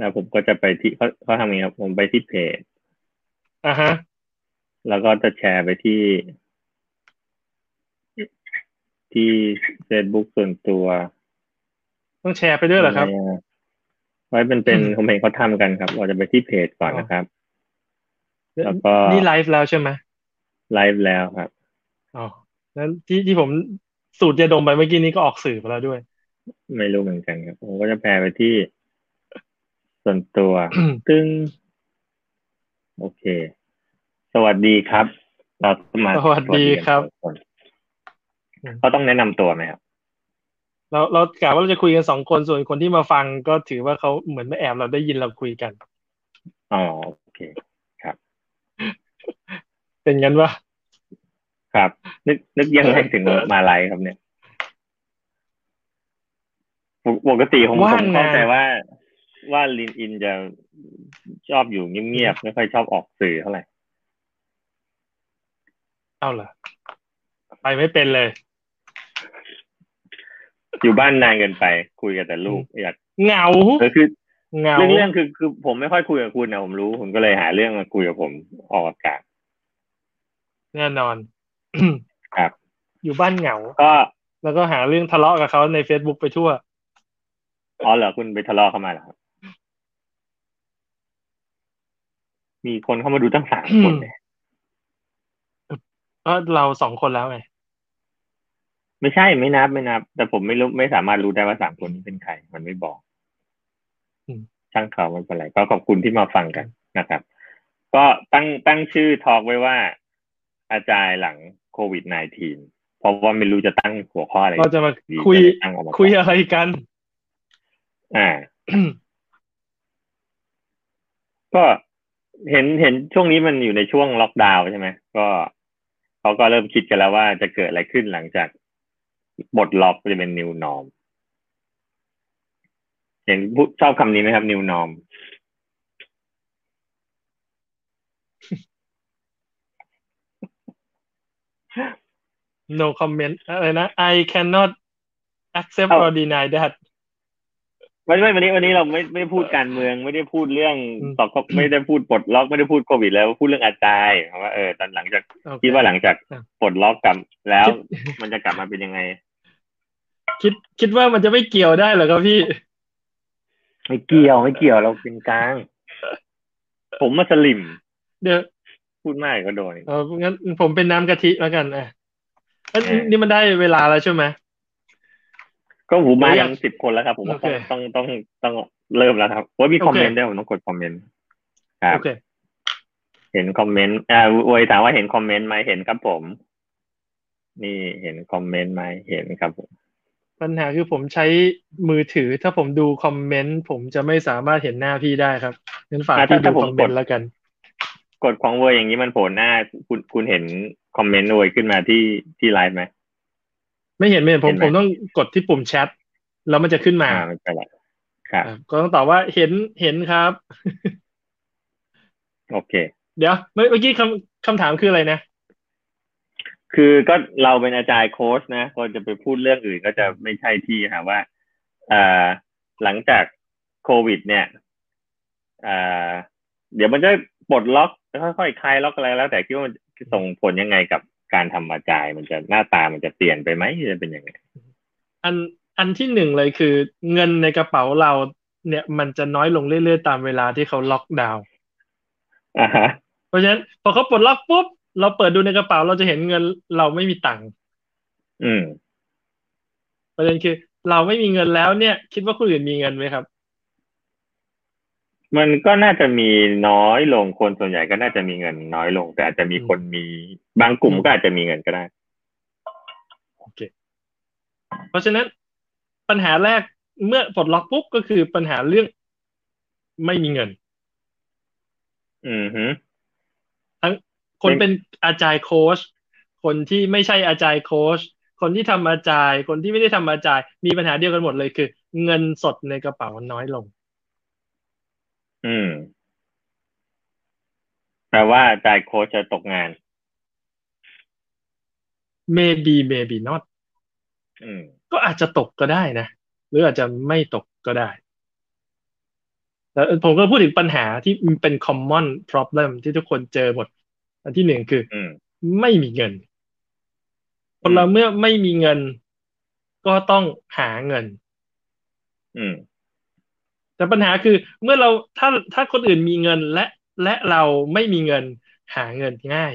แล้วผมก็จะไปที่เขาเขาทำยังไงครับผมไปที่เพจอ่าฮะ แล้วก็จะแชร์ไปที่ ที่ Facebook ส่วนตัว ต้องแชร์ไปด้วยเหรอครับ ไว้เป็นเป็นอืมผมเห็นเขาทำกันครับ เราจะไปที่เพจก่อนนะครับ แล้วก็นี่ไลฟ์แล้วใช่ไหมไลฟ์แล้วครับอ๋อนั้นที่ที่ผมสูตรยาดมไปเมื่อกี้นี้ก็ออกสื่อไปแล้วด้วย ไม่รู้เหมือนกันครับ ผมก็จะแปลไปที่ ส่วนตัวอืมตึ้งโอเค สวัสดีครับ เราสมาสวัสดีครับสวัสดีกันเขาต้องแนะนำตัวไหมครับเราเรากะว่าเราจะคุยกันสองคนส่วนคนที่มาฟังก็ถือว่าเขาเหมือนไม่แอบเราได้ยินเราคุยกันอ๋อโอเคเป็นงั้นวะครับ นึกนึกยังไงถึงมาไลฟ์ครับเนี่ยปกปกติผมผมเข้าใจว่า ว่าลินอินจะชอบอยู่เงียบๆไม่ค่อยชอบออกสื่อเท่าไหร่เอาเหรอไปไม่เป็นเลย อยู่บ้านนานเกินไป คุยกับแต่ลูกอยากเหงาเออคือเหงาเรื่องเรื่องคือคือผมไม่ค่อยคุยกับคุณนะผมรู้ ผมก็เลยหาเรื่องมาคุยกับผมออกอากาศแน่นอนครับ อยู่บ้านเหงา ก็ แล้วก็หาเรื่องทะเลาะกับเขาใน Facebook ไปทั่วอ๋อเหรอคุณไปทะเลาะเข้ามาเหรอครับ มีคนเข้ามาดูตั้งสามคนเนี่ยก็เราสองคนแล้วไงไม่ใช่ไม่นับไม่นับ แต่ผมไม่รู้ไม่สามารถรู้ได้ว่าสามคนนี้เป็นใคร มันไม่บอกอืมช่างเขาไม่เป็นไรก็ขอบคุณที่มาฟังกันนะครับ ก็ตั้งตั้งชื่อทอล์กไว้ว่า อาจารย์หลังโควิด -19 เพราะว่าไม่รู้จะตั้งหัวข้ออะไรเราจะมาดีคุยก็เลยตั้งออกมาก่อนคุยอะไรกัน อ่า ก็ เห็นเห็นช่วงนี้มันอยู่ในช่วงล็อกดาวน์ใช่ไหมก็เขาก็เริ่มคิดกันแล้วว่าจะเกิดอะไรขึ้นหลังจากบทล็อกจะเป็น new norm เห็นพูดชอบคำนี้ไหมครับ new norm no comment อะไรนะ I cannot accept เอ้า or deny that ไม่ไม่วันนี้วันนี้เราไม่ไม่พูดการเมืองไม่ได้พูดเรื่องอืมต่อไม่ได้พูดปลดล็อกไม่ได้พูดโควิดแล้วพูดเรื่องอาจารย์ว่าเออตอนหลังจากโอเคคิดว่าหลังจากอะปลดล็อกกลับแล้วคิดมันจะกลับมาเป็นยังไง คิดคิดว่ามันจะไม่เกี่ยวได้เหรอครับพี่ ไม่เกี่ยวไม่เกี่ยวเราเป็นกลาง ผมมาสลิมเดี๋ยวพูดมากก็โดนเอองั้นผมเป็นน้ำกะทิแล้วกันอะเอ้ยเออนี่มันได้เวลาแล้วใช่ไหม ก็หูมาเดี๋ยวอกัยากนสิบคนแล้วครับ ผมว่าโอเคต้องต้องต้องต้องเริ่มแล้วครับว่ามีโอเคคอมเมนต์ด้วยผมต้องกดคอมเมนต์ครับโอเคเห็นคอมเมนต์อ่าอวยถามว่าเห็นคอมเมนต์ไหมเห็นครับผม นี่เห็นคอมเมนต์ไหมเห็นครับผมปัญหาคือผมใช้มือถือ ถ้าผมดูคอมเมนต์ผมจะไม่สามารถเห็นหน้าพี่ได้ครับงั้นฝากอะพี่ถ้าดูถ้าผมคอมเมนกดต์แล้วกัน กดของเวอร์อย่างนี้มันโผล่หน้า คุณคุณเห็นคอมเมนต์อวยขึ้นมาที่ที่ไลฟ์ไหม ไม่เห็นไม่เห็นผมเห็นไหมผมต้องกดที่ปุ่มแชทแล้วมันจะขึ้นมาอ่าไม่เป็นไรครับอะก็ต้องตอบว่าเห็นเห็นครับ โอเค เดี๋ยวเมื่อเมื่อกี้คำคำถามคืออะไรนะ คือก็เราเป็นอาจารย์โค้ชนะก็จะไปพูดเรื่องอื่นก็จะไม่ใช่ที่ค่ะ ว่าเอ่อหลังจากโควิด เนี่ยเอ่อเดี๋ยวมันจะปลดล็อกค่อยๆคลายล็อกอะไรแล้ว แต่คิดว่ามันจะส่งผลยังไงกับ การทำอาจารย์มันจะหน้าตามันจะเปลี่ยนไปไหมจะเป็นยังไงอันอันที่หนึ่งเลยคือเงินในกระเป๋าเรา เนี่ยมันจะน้อยลงเรื่อยๆตามเวลาที่เขาล็อกดาวน์อ่าฮะเพราะฉะนั้นพอเขาปลดล็อกปุ๊บเราเปิดดูในกระเป๋าเราจะเห็นเงินเราไม่มีตังค์อืมประเด็นคือ เราไม่มีเงินแล้วเนี่ย คิดว่าคนอื่นมีเงินไหมครับ มันก็น่าจะมีน้อยลงคนส่วนใหญ่ก็น่าจะมีเงินน้อยลง แต่อาจจะมีคนมีบางกลุ่มก็อาจจะมีเงินก็ได้โอเคเพราะฉะนั้นปัญหาแรกเมื่อปลดล็อกปุ๊บก็คือปัญหาเรื่องไม่มีเงิน อืมฮึทั้งคนเป็นเป็นอาจารย์โค้ชคนที่ไม่ใช่อาจารย์โค้ชคนที่ทำอาจารย์คนที่ไม่ได้ทำอาจารย์มีปัญหาเดียวกันหมดเลยคือ เงินสดในกระเป๋าน้อยลง อืม แปลว่าอาจารย์โค้ชจะตกงาน maybe maybe not อืม ก็อาจจะตกก็ได้นะ หรืออาจจะไม่ตกก็ได้แล้วผมก็พูดถึงปัญหาที่เป็น common problem ที่ทุกคนเจอหมด อันที่หนึ่งคืออืมไม่มีเงิน คนเราเมื่อไม่มีเงิน ก็ต้องหาเงิน อืม แต่ปัญหาคือเมื่อเราถ้าถ้าคนอื่นมีเงินและและเราไม่มีเงินหาเงินง่าย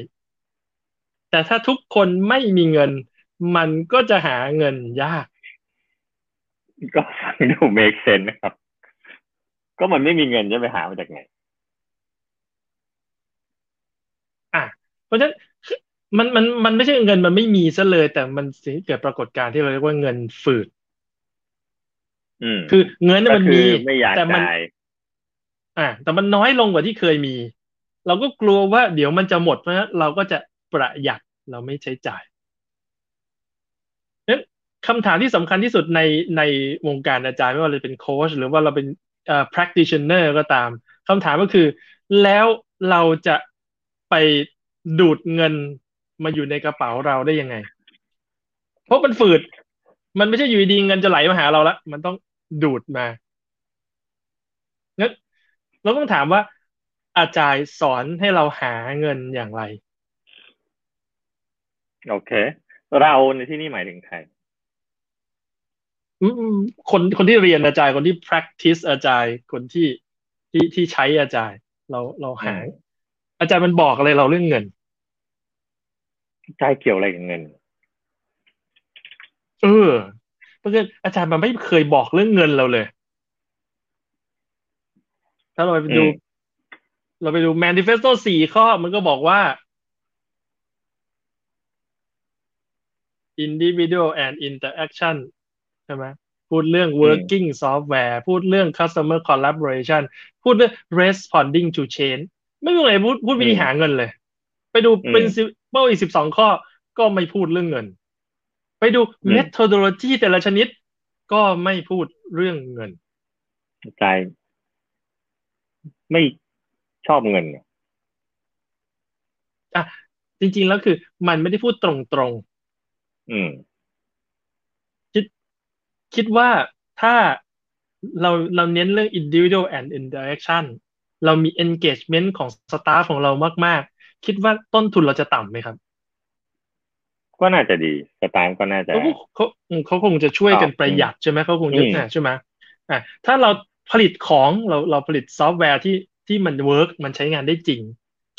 แต่ถ้าทุกคนไม่มีเงิน มันก็จะหาเงินยาก ก็ฟังดู make sense นะครับ ก็มันไม่มีเงินจะไปหามาจากไหนอะเพราะฉะนั้นมันมันมันไม่ใช่เงินมันไม่มีซะเลย แต่มันสิเกิดปรากฏการณ์ที่เราเรียกว่าเงินฝืดอืม คือเงินน่ะก็มันคืมีอไม่อยากแต่มันจ่ายอ่า แต่มันน้อยลงกว่าที่เคยมี เราก็กลัวว่าเดี๋ยวมันจะหมดเพราะฉะนั้นเราก็จะประหยัดเราไม่ใช้จ่ายนั้นคำถามที่สำคัญที่สุดในในวงการอาจารย์ไม่ว่าเราเป็นโค้ชหรือว่าเราเป็นเอ่อ practitioner ก็ตามคำถามก็คือ แล้วเราจะไปดูดเงินมาอยู่ในกระเป๋าเราได้ยังไง เพราะมันฝืด มันไม่ใช่อยู่ดีๆเงินจะไหลมาหาเราละมันต้องดูดมางั้นเราต้องถามว่า อาจารย์สอนให้เราหาเงินอย่างไร โอเค เราในที่นี่หมายถึงใครอืมคนคนที่เรียนอาจารย์คนที่ practice อาจารย์คนที่ที่ที่ใช้อาจารย์ เราเราหาอืมอาจารย์มันบอกอะไรเราเรื่องเงินใจเกี่ยวอะไรกับเงิน เออเพราะฉะนั้นอาจารย์มันไม่เคยบอกเรื่องเงินเราเลย ถ้าเราไปดูอืมเราไปดู manifesto สี่ข้อมันก็บอกว่า individual and interaction ใช่ไหมพูดเรื่อง working software พูดเรื่อง customer collaboration พูดเรื่อง responding to change ไม่มีอะไรพูดพูดวิธีหาเงินเลย ไปดูอืม principle อีกสิบสองข้อก็ไม่พูดเรื่องเงิน ไปดูอืม methodology แต่ละชนิด ก็ไม่พูดเรื่องเงินใจไม่ชอบเงินอะจริง ๆ แล้วคือ มันไม่ได้พูดตรงๆอืม คิดว่าถ้าเราเราเน้นเรื่อง individual and interaction เรามี engagement ของ staff ของเรามาก ๆ คิดว่าต้นทุนเราจะต่ำไหมครับ ก็น่าจะดีสตางค์ก็น่าจะเขาก็เขาเขาคงจะช่วยกันอ๋อประหยัดใช่ไหมเขาคงจะอืมอะใช่ไหมอะถ้าเราผลิตของเราเราผลิตซอฟต์แวร์ที่ที่มัน work มันใช้งานได้จริง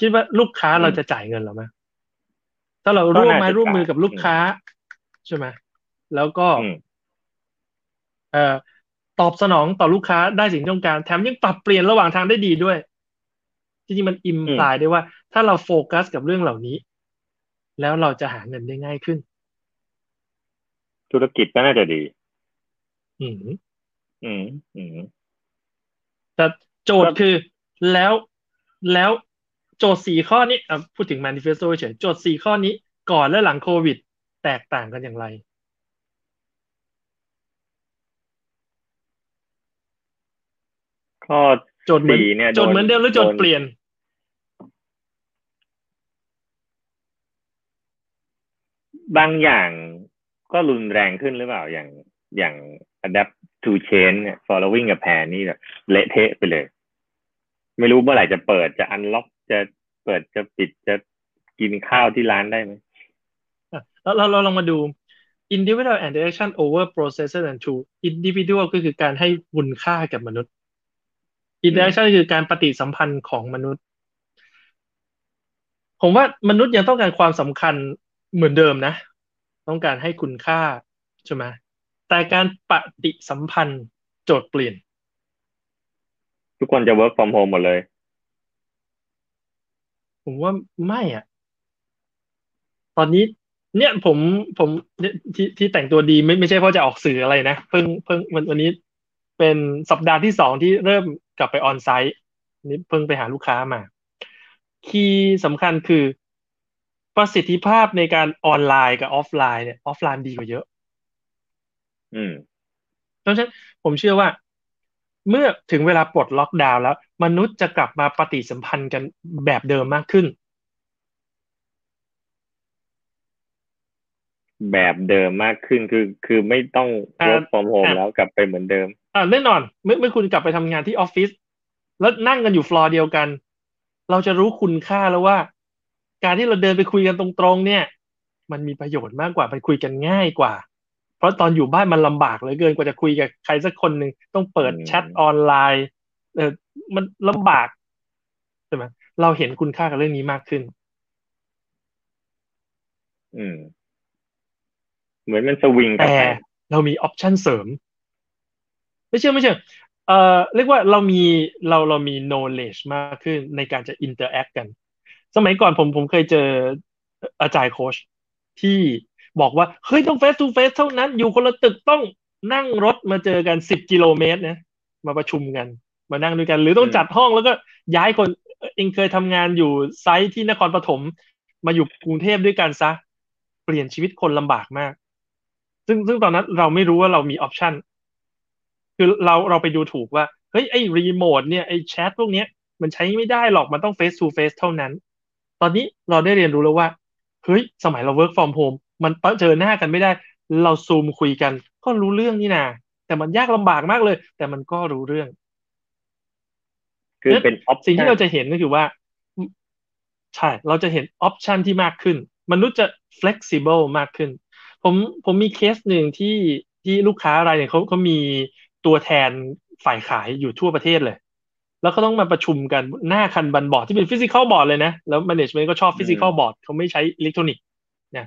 คิดว่าลูกค้าเราจะจ่ายเงินเราไหมถ้าเราร่วมไมาร่วมมือกับลูกค้า ใช่ไหมแล้วก็อืมเอ่อตอบสนองต่อลูกค้าได้สิ่งที่ต้องการแถมยังปรับเปลี่ยนระหว่างทางได้ดีด้วยจริงๆมันอิมพลายได้ว่า ถ้าเราโฟกัสกับเรื่องเหล่านี้ แล้วเราจะหาเงินได้ง่ายขึ้น ธุรกิจก็น่าจะดี อืมอืมอืมแต่โจทครัย์บคือแล้วแล้วโจทย์สี่ข้อนี้อะพูดถึง manifesto เฉยโจทย์สี่ข้อนี้ก่อนและหลังโควิด แตกต่างกันอย่างไร ข้อโจทย์เหมือนสี่เนี่ยโจทย์เหมือนเดิมหรือโจทย์โดนเปลี่ยน บางอย่างก็รุนแรงขึ้นหรือเปล่าอย่างอย่าง adapt to change เนี่ย following a plan นี่แบบเละเทะไปเลย ไม่รู้เมื่อไหร่จะเปิดจะ unlock จะเปิดจะปิดจะกินข้าวที่ร้านได้ไหมแล้วเราเราลองมาดู individual and action over processes and tool individual ก็คือการให้คุณค่ากับมนุษย์ interaction คือการปฏิสัมพันธ์ของมนุษย์ ผมว่ามนุษย์ยังต้องการความสำคัญ เหมือนเดิมนะ ต้องการให้คุณค่าใช่ไหมแต่การปฏิสัมพันธ์โจทย์เปลี่ยน ทุกคนจะ work from home หมดเลย ผมว่าไม่อะ ตอนนี้ เนี่ยผมผมเนี่ยที่ที่แต่งตัวดีไม่ไม่ใช่เพราะจะออกสื่ออะไรนะ เพิ่งเพิ่งวันวันนี้เป็นสัปดาห์ที่สองที่เริ่มกลับไปออนไซต์นี่เพิ่งไปหาลูกค้ามา key สำคัญคือ ประสิทธิภาพในการออนไลน์กับออฟไลน์เนี่ยออฟไลน์ดีกว่าเยอะ อืมเพราะฉะนั้นผมเชื่อว่า เมื่อถึงเวลาปลดล็อกดาวน์แล้ว มนุษย์จะกลับมาปฏิสัมพันธ์กันแบบเดิมมากขึ้น แบบเดิมมากขึ้นคือ คือไม่ต้องอ่า work from home อ่าแล้วกลับไปเหมือนเดิมอ่าแน่นอน เมื่อเมื่อคุณกลับไปทำงานที่ออฟฟิศแล้วนั่งกันอยู่ฟลอร์เดียวกัน เราจะรู้คุณค่าแล้วว่า การที่เราเดินไปคุยกันตรงๆเนี่ย มันมีประโยชน์มากกว่ามันคุยกันง่ายกว่า เพราะตอนอยู่บ้านมันลำบากเหลือเกินกว่าจะคุยกับใครสักคนหนึ่งต้องเปิดแชทออนไลน์เออมันลำบากใช่ไหมเราเห็นคุณค่ากับเรื่องนี้มากขึ้น อืม เหมือนมันสวิงกันแต่ไปเรามีออปชันเสริม ไม่เชื่อไม่เชื่อเอ่อเรียกว่าเรามีเราเรามี knowledge มากขึ้นในการจะ interact กัน สมัยก่อนผมผมเคยเจออาจารย์โค้ชที่บอกว่า เฮ้ยต้อง face to face เท่านั้น อยู่คนละตึกต้องนั่งรถมาเจอกันสิบกิโลเมตรนะมาประชุมกัน มานั่งด้วยกัน หรือต้องจัดห้องแล้วก็ย้ายคนเองเคยทำงานอยู่ไซต์ที่นครปฐมมาอยู่กรุงเทพด้วยกันซะ เปลี่ยนชีวิตคนลำบากมาก ซึ่งซึ่งตอนนั้นเราไม่รู้ว่าเรามี option คือเราเราไปดูถูกว่า เฮ้ยไอ้รีโมทเนี่ยไอ้แชทพวกเนี้ยมันใช้ไม่ได้หรอกมันต้อง face to face เท่านั้น ตอนนี้เราได้เรียนรู้แล้วว่าเฮ้ยสมัยเรา work from home มันเจอหน้ากันไม่ได้ เราซูมคุยกัน ก็รู้เรื่องนี่นาแต่มันยากลำบากมากเลย แต่มันก็รู้เรื่อง คือเป็นออปสิ่งที่เราจะเห็นก็คือว่า ใช่ เราจะเห็น option ที่มากขึ้น มนุษย์จะ flexible มากขึ้น ผมผมมีเคสหนึ่งที่ที่ลูกค้ารายเนี่ยเขาเขามีตัวแทนฝ่ายขายอยู่ทั่วประเทศเลย แล้วเขาต้องมาประชุมกันหน้าคันบันบอร์ดที่เป็นฟิสิก a l บอร์ดเลยนะ แล้ว management ก็ชอบฟิสิก a l บอร์ดเขาไม่ใช้อิเล็กทรอนิกส์นะ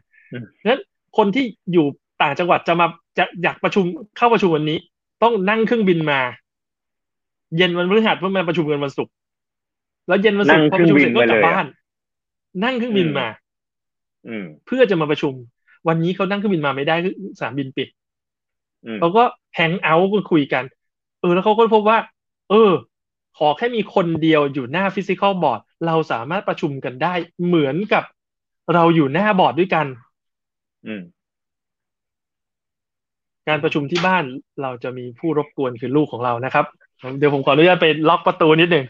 นั้นคนที่อยู่ต่างจังหวัดจะมาจะอยากประชุมเข้าประชุมวันนี้ ต้องนั่งเครื่องบินมา เย็นวันพฤหัสเพื่อมาประชุมกันวันศุกร์แล้วเย็นวันศุกร์พอประชุมเสร็จก็กลับบ้าน นั่งเครื่องบินมา อืมเพื่อจะมาประชุม วันนี้เขานั่งเครื่องบินมาไม่ได้คือสนามบินปิดอืมเขาก็ Hangouts คุยกัน เออ แล้วเขาก็พบว่า เออ ขอแค่มีคนเดียวอยู่หน้าฟิสิก a l บอร์ดเราสามารถประชุมกันได้เหมือนกับเราอยู่หน้าบอร์ดด้วยกัน อืม การประชุมที่บ้านเราจะมีผู้รบกวนคือลูกของเรานะครับ เดี๋ยวผมขออนุญาตไปล็อกประตูนิดหนึ่ง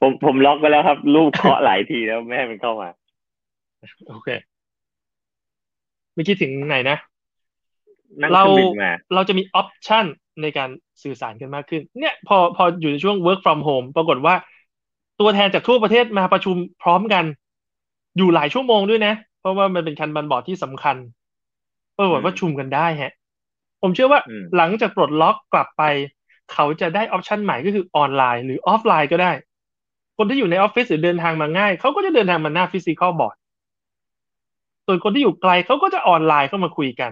ผมผมล็อกไปแล้วครับ ลูกเคาะหลายทีแล้วไม่ให้มันเข้ามา โอเคเมื่อกี้ถึงไหนนะนั่งเครื่องบินมาเราเราจะมีออปชัน ในการสื่อสารกันมากขึ้น เนี่ยพอพออยู่ในช่วง work from home ปรากฏว่า ตัวแทนจากทั่วประเทศมาประชุมพร้อมกัน อยู่หลายชั่วโมงด้วยนะ เพราะว่ามันเป็น Kanban board ที่สำคัญปรากฏว่าอืมประชุมกันได้ฮะ ผมเชื่อว่าอืมหลังจากปลดล็อกกลับไป เขาจะได้ option ใหม่ก็คือออนไลน์หรือออฟไลน์ก็ได้ คนที่อยู่ในออฟฟิศหรือเดินทางมาง่าย เขาก็จะเดินทางมาหน้าฟิสิก a l บอร์ดส่วนคนที่อยู่ไกลเขาก็จะออนไลน์เข้ามาคุยกัน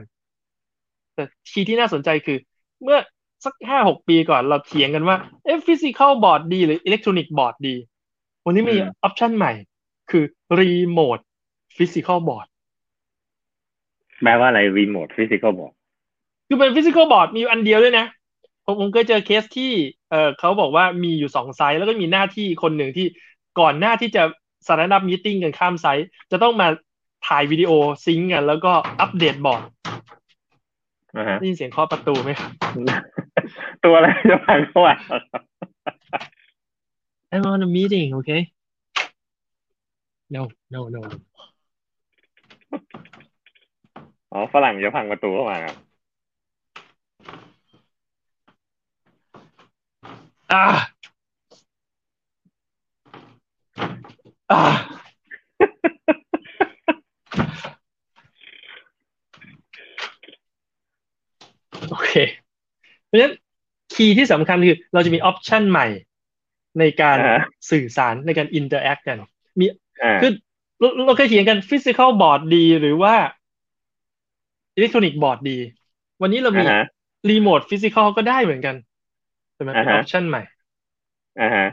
แต่ทีที่น่าสนใจคือ เมื่อ สักห้าหกปีก่อนเราเถียงกันว่าเอ๊ะฟิสิก a l บอร์ดดีหรืออิเล็กทรอนิกส์บอร์ดดี วันนี้มีอือม option ใหม่ คือ remote physical boardแปลว่าอะไร remote physical boardคือเป็นฟิสิก a l บอร์ดมีอยู่อันเดียวด้วยนะผมผมเคยเจอเคสที่เออเขาบอกว่ามีอยู่สอง site แล้วก็มีหน้าที่คนหนึ่งที่ก่อนหน้าที่จะ stand up meeting กันข้าม site จะต้องมาถ่ายวิดีโอ sync กันแล้วก็อัปเดตบอร์ดอ่าฮะ ได้ยินเสียงเคาะประตูไหมครับ ตัวอะไรจะพังเข้ามา I'm on a meeting okay no no no no อ๋อฝรั่งจะพังประตูเข้ามาครับอ่าอ่า โอเค เพ ราะฉะนั้น key ที่สำคัญคือเราจะมี option ใหม่ในการอ่าฮะสื่อสารในการ interact กัน มีอ่าคือเราเราเคยเถียงกันฟิสิก a l บอร์ดดี หรือว่า electronic board ดี วันนี้เรามีอ่าฮะรีโมทฟิสิก a l ก็ได้เหมือนกันใช่ไหมเป็นออ่าอฮะ option ใหม่อ่าฮะ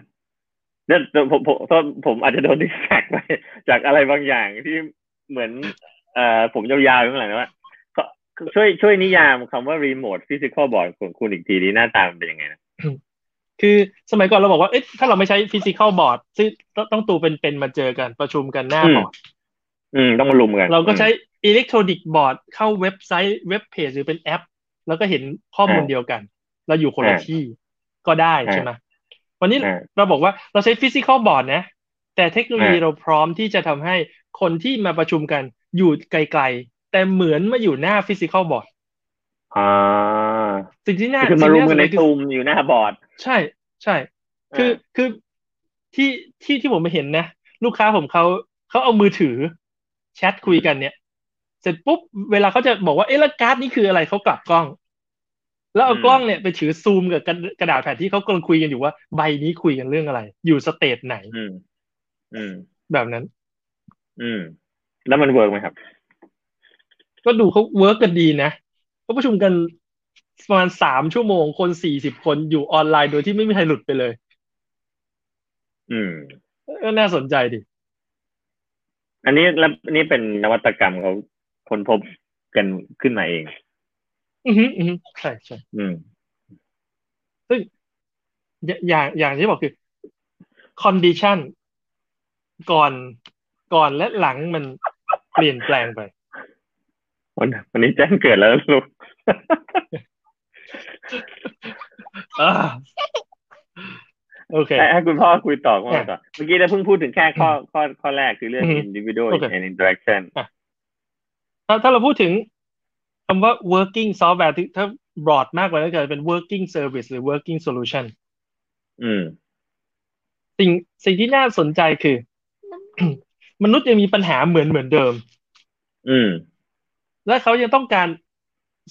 แล้วผมผมผมผมอาจจะโดน distract ไปจากอะไรบางอย่างที่เหมือนเอ่อผมยาวๆอยู่ข้างหลังนะว่าก็ ช่วยช่วยนิยามคำว่ารีโมทฟิสิก a l บอร์ดของคุณอีกทีนี้หน้าตามันเป็นยังไงนะคือสมัยก่อนเราบอกว่าเอ๊ะถ้าเราไม่ใช้ฟิสิก a l บอร์ดซึ่งต้องต้องตัวเป็นๆมาเจอกันประชุมกันหน้าอืมบอร์ดอืมต้องมาลุมกัน เราก็ใช้ electronic board เข้าเว็บไซต์เว็บเพจหรือเป็นแอป แล้วก็เห็นข้อมูลเดียวกัน เราอยู่คนละที่ก็ได้ใช่ไหมวันนี้อ่าเราบอกว่าเราใช้ฟิสิก a l บอร์ดนะ แต่เทคโนโลยีอ่าเราพร้อมที่จะทำให้คนที่มาประชุมกันอยู่ไกลๆ แต่เหมือนมาอยู่หน้าฟิสิก a l บอร์ดอ่าสิ่งที่น่าคือมาสิ่งรุที่มน่าสกันนในใจคือซูมอยู่หน้าบอร์ด ใช่ใช่ คือคือที่ที่ที่ผมไปเห็นนะ ลูกค้าผมเขาเขาเอามือถือ แชทคุยกันเนี่ย เสร็จปุ๊บ เวลาเขาจะบอกว่าเอ๊ะแล้วการ์ดนี่คืออะไรเขากลับกล้อง แล้วเอากล้องเนี่ยไปถือซูมกับกระดาษแผ่นที่เขากำลังคุยกันอยู่ว่า ใบนี้คุยกันเรื่องอะไร อยู่สเตจไหน อืม อืม แบบนั้น อืม แล้วมัน work ไหมครับ ก็ดูเขา work กันดีนะเขาประชุมกันประมาณสามชั่วโมงคนสี่สิบคนอยู่ออนไลน์โดยที่ไม่มีใครหลุดไปเลย อืมก็น่าสนใจดิ อันนี้แล้วนี่เป็นนวัตกรรมเขาค้นพบกันขึ้นมาเอง อือฮึอือฮึใช่ใช่อืมซึ่งอย่างอย่างที่บอกคือ condition ก่อนก่อนและหลังมันเปลี่ยนแปลงไป วันวันนี้แจ้งเกิดแล้วลูกอ่าโอเคให้ให้คุณพ่อคุยต่อคุยต่อเมื่อกี้เราเพิ่งพูดถึงแค่ข้อข้อข้อแรกคือเรื่องอืม individual โอเค and interaction ถ้าถ้าเราพูดถึงคำว่า working software ที่ถ้า broad มากกว่านั้นก็จะเป็น working service หรือ working solution อืม สิ่งสิ่งที่น่าสนใจคือ มนุษย์ยังมีปัญหาเหมือนเหมือนเดิม อืม และเขายังต้องการ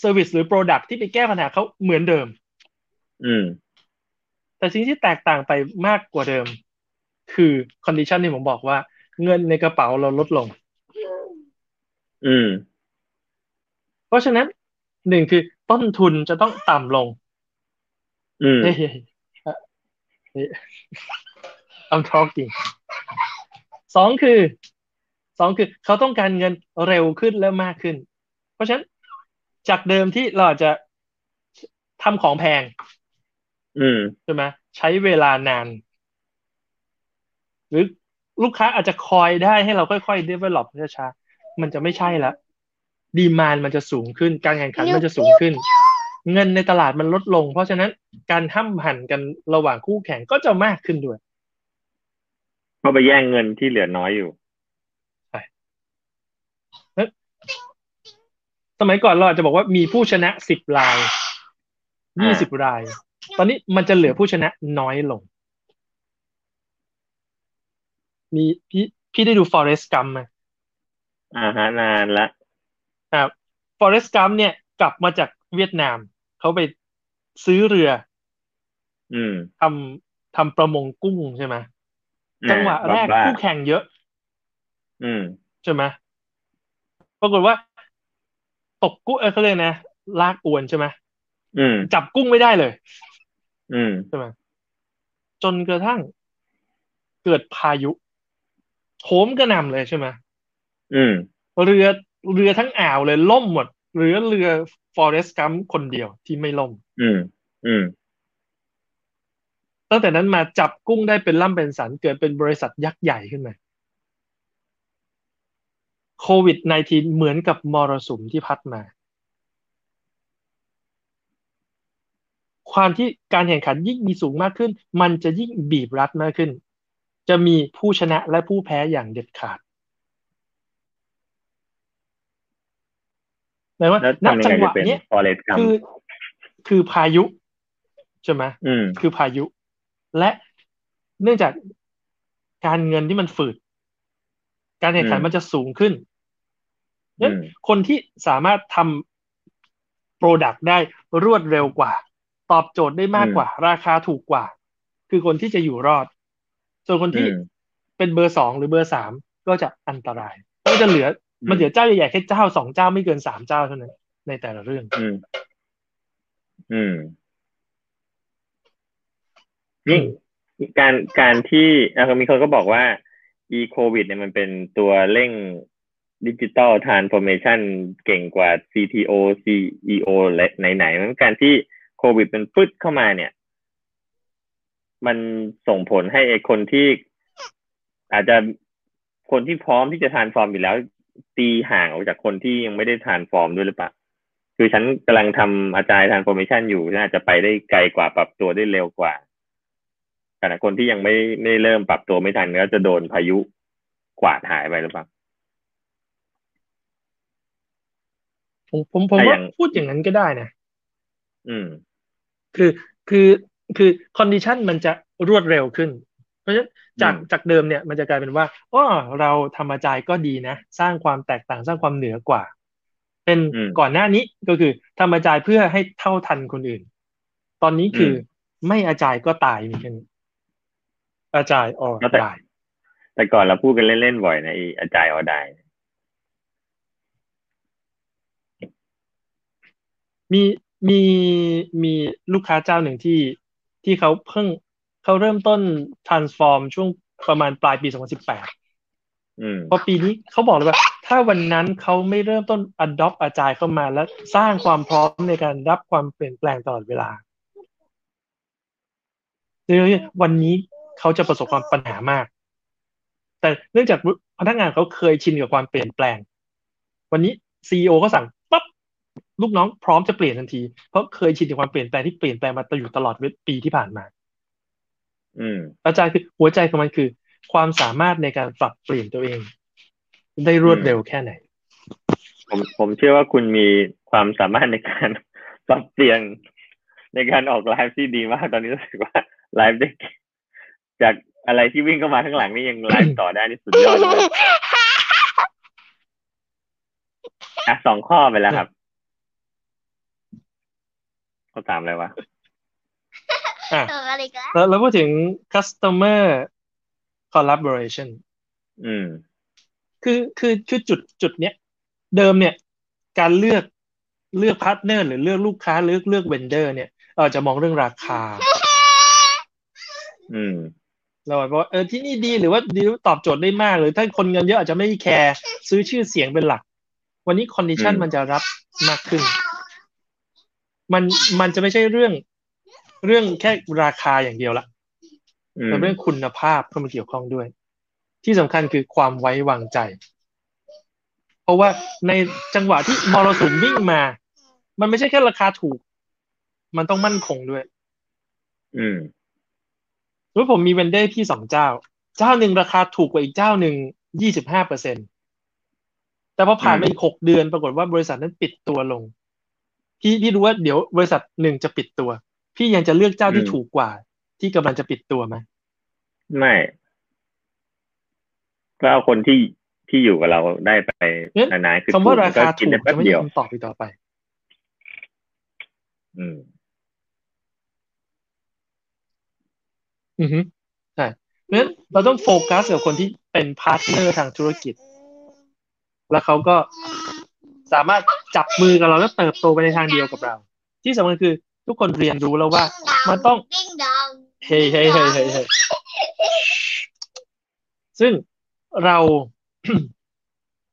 service หรือ product ที่ไปแก้ปัญหาเขาเหมือนเดิม อืม แต่สิ่งที่แตกต่างไปมากกว่าเดิม คือ condition ที่ผมบอกว่า เงินในกระเป๋าเราลดลง อืม เพราะฉะนั้นหนึ่งคือต้นทุนจะต้องต่ำลง อืมเฮ้ยเฮ้ยเฮ้ย I'm talking สองคือ สองคือเขาต้องการเงินเร็วขึ้นและมากขึ้นเพ ราะฉะนั้นจากเดิมที่เราอาจจะทำของแพง อืมใช่ไหมใช้เวลานาน หรือลูกค้าอาจจะคอยได้ให้เราค่อยๆ develop ช้าๆมันจะไม่ใช่ละดีมานมันจะสูงขึ้น การแข่งขันมันจะสูงขึ้น เงินในตลาดมันลดลง เพราะฉะนั้นการห้ำหันกันระหว่างคู่แข่งก็จะมากขึ้นด้วยเพราะไปแย่งเงินที่เหลือน้อยอยู่ สมัยก่อนเราอาจจะบอกว่ามีผู้ชนะสิบรายยี่สิบราย ตอนนี้มันจะเหลือผู้ชนะน้อยลง มีพี่พี่ได้ดู Forest Gump ไหมอ่าฮะนานละอ่า Forest Gump เนี่ยกลับมาจากเวียดนาม เขาไปซื้อเรือ อืมทำทำประมงกุ้งใช่ไหมจังหวะแรกบ้าๆคู่แข่งเยอะ อืมใช่ไหมปรากฏว่า ตกกุ้งเออเขาเรียกนะลากอวนใช่ไหมอืมจับกุ้งไม่ได้เลย อืมใช่ไหมจนกระทั่งเกิดพายุโถมกระหน่ำเลยใช่ไหมอืม เรือเรือทั้งอ่าวเลยล่มหมดเหลือเรือ Forest Gump คนเดียวที่ไม่ล่ม อืม อืมตั้งแต่นั้นมาจับกุ้งได้เป็นล่ำเป็นสันเกิดเป็นบริษัทยักษ์ใหญ่ขึ้นมา โควิด -19 เหมือนกับมรสุมที่พัดมา ความที่การแข่งขันยิ่งมีสูงมากขึ้น มันจะยิ่งบีบรัดมากขึ้น จะมีผู้ชนะและผู้แพ้อย่างเด็ดขาดแปลว่าแล้วณทำยังจัไงงหจะวะเป็นเนี้ย forest gump คือคือพายุใช่ไหมอืมคือพายุ และเนื่องจากการเงินที่มันฝืด การแข่งขันอืมมันจะสูงขึ้นอื นั้นมคนที่สามารถทำ product ได้รวดเร็วกว่า ตอบโจทย์ได้มากกว่า ราคาถูกกว่า คือคนที่จะอยู่รอด ส่วนคนที่อืมเป็นเบอร์สองหรือเบอร์สามก็จะอันตราย ก็จะเหลืออืมมันเหลือเจ้าใหญ่ๆแค่เจ้าสองเจ้าไม่เกินสามเจ้าเท่านั้นในแต่ละเรื่อง อืม อืมนี่การการที่อะมีคนก็บอกว่า e โควิดเนี่ยมันเป็นตัวเร่ง digital transformation เก่งกว่า CTO CEO และไหนๆมันการที่โควิดมันฟึดเข้ามาเนี่ย มันส่งผลให้ไอคนที่อาจจะคนที่พร้อมที่จะ transform อยู่แล้ว ตีห่างออกจากคนที่ยังไม่ได้ transform ด้วยหรือเปล่าคือฉันกำลังทำ agile transformation อยู่น่าจะไปได้ไกลกว่าปรับตัวได้เร็วกว่าขณะคนที่ยังไม่ไม่เริ่มปรับตัวไม่ทันก็จะโดนพายุกวาดหายไปหรือเปล่า ผมผมผมถ้าอว่าย่างพูดอย่างนั้นก็ได้นะ อืม คือคือคือ condition มันจะรวดเร็วขึ้น เพราะฉะนั้นจากจากเดิมเนี่ยมันจะกลายเป็นว่าอ๋อเราทำ agile ก็ดีนะ สร้างความแตกต่างสร้างความเหนือกว่า เป็นก่อนหน้านี้ก็คือทำอาจายเพื่อให้เท่าทันคนอื่น ตอนนี้คือไม่อาจายก็ตายมีแค่นี้อาจายออดายแต่ก่อนเราพูดกันเล่นๆบ่อยนะอาจายออดาย มีมีมีลูกค้าเจ้าหนึ่งที่ที่เขาเพิ่งเขาเริ่มต้น transform ช่วงประมาณปลายปี 2018พอปีนี้เขาบอกเลยว่า ถ้าวันนั้นเขาไม่เริ่มต้น adopt อาจายเข้ามาแล้วสร้างความพร้อมในการรับความเปลี่ยนแปลงตลอดเวลาวันนี้เขาจะประสบความปัญหามาก แต่เนื่องจากพนักงานเขาเคยชินกับความเปลี่ยนแปลง วันนี้ซีอก็สั่งปั๊บ ลูกน้องพร้อมจะเปลี่ยนทันที เพราะเคยชินกับความเปลี่ยนแปลงที่เปลี่ยนแปลงมาตอยู่ตลอดปีที่ผ่านมา อืมอาจารย์คือหัวใจของมันคือ ความสามารถในการปรับเปลี่ยนตัวเอง ได้รวดเร็วแค่ไหน ผมผมเชื่อว่าคุณมีความสามารถในการปรับเปลี่ยนในการออกไลฟ์ที่ดีมากตอนนี้รู้สึกว่าไลฟ์ได้จากอะไรที่วิ่งเข้ามาข้างหลังนี่ยังไลฟ์ต่อได้นี่สุดยอดเลยอะสองข้อไปแล้วครับ ข้อสามอะไรวะอะแล้วเราพูดถึง customer collaboration อืม คือคือคือจุดจุดเนี้ย เดิมเนี่ย การเลือกเลือก partner หรือเลือกลูกค้าเลือกเลือก vendor เนี่ยเราจะมองเรื่องราคา อืมเราบอกเออที่นี่ดีหรือว่าดีตอบโจทย์ได้มาก หรือถ้าคนเงินเยอะอาจจะไม่แคร์ซื้อชื่อเสียงเป็นหลัก วันนี้ condition มันจะรับมากขึ้น มันมันจะไม่ใช่เรื่องเรื่องแค่ราคาอย่างเดียวละแต่เรื่องคุณภาพเข้ามาเกี่ยวข้องด้วย ที่สำคัญคือความไว้วางใจ เพราะว่าในจังหวะที่มรสุมวิ่งมา มันไม่ใช่แค่ราคาถูก มันต้องมั่นคงด้วย อืมรู้ผมมีเวนเดอร์ที่สองเจ้า เจ้าหนึ่งราคาถูกกว่าอีกเจ้าหนึ่งยี่สิบห้าเปอร์เซ็นตแต่พอผ่านไปอีกหกเดือนปรากฏว่าบริษัทนั้นปิดตัวลง พี่พี่รู้ว่าเดี๋ยวบริษัทหนึ่งจะปิดตัว พี่ยังจะเลือกเจ้าที่ถูกกว่า ที่กำลังจะปิดตัวไหมไม่ก็เอาคนที่ที่อยู่กับเราได้ไปนานๆคือคำว่าราคาถูกจะไม่ได้คำตอบไปต่อไป อืม อือฮึใช่เพราะฉะนั้นเราต้องโฟกัสกับคนที่เป็น partner ทางธุรกิจ แล้วเขาก็ สามารถจับมือกับเราแล้วเติบโตไปในทางเดียวกับเรา ที่สำคัญคือทุกคนเรียนรู้แล้วว่า มันต้องเฮ้ยเฮ้ยเฮ้ยเฮ้ยเฮ้ยซึ่งเรา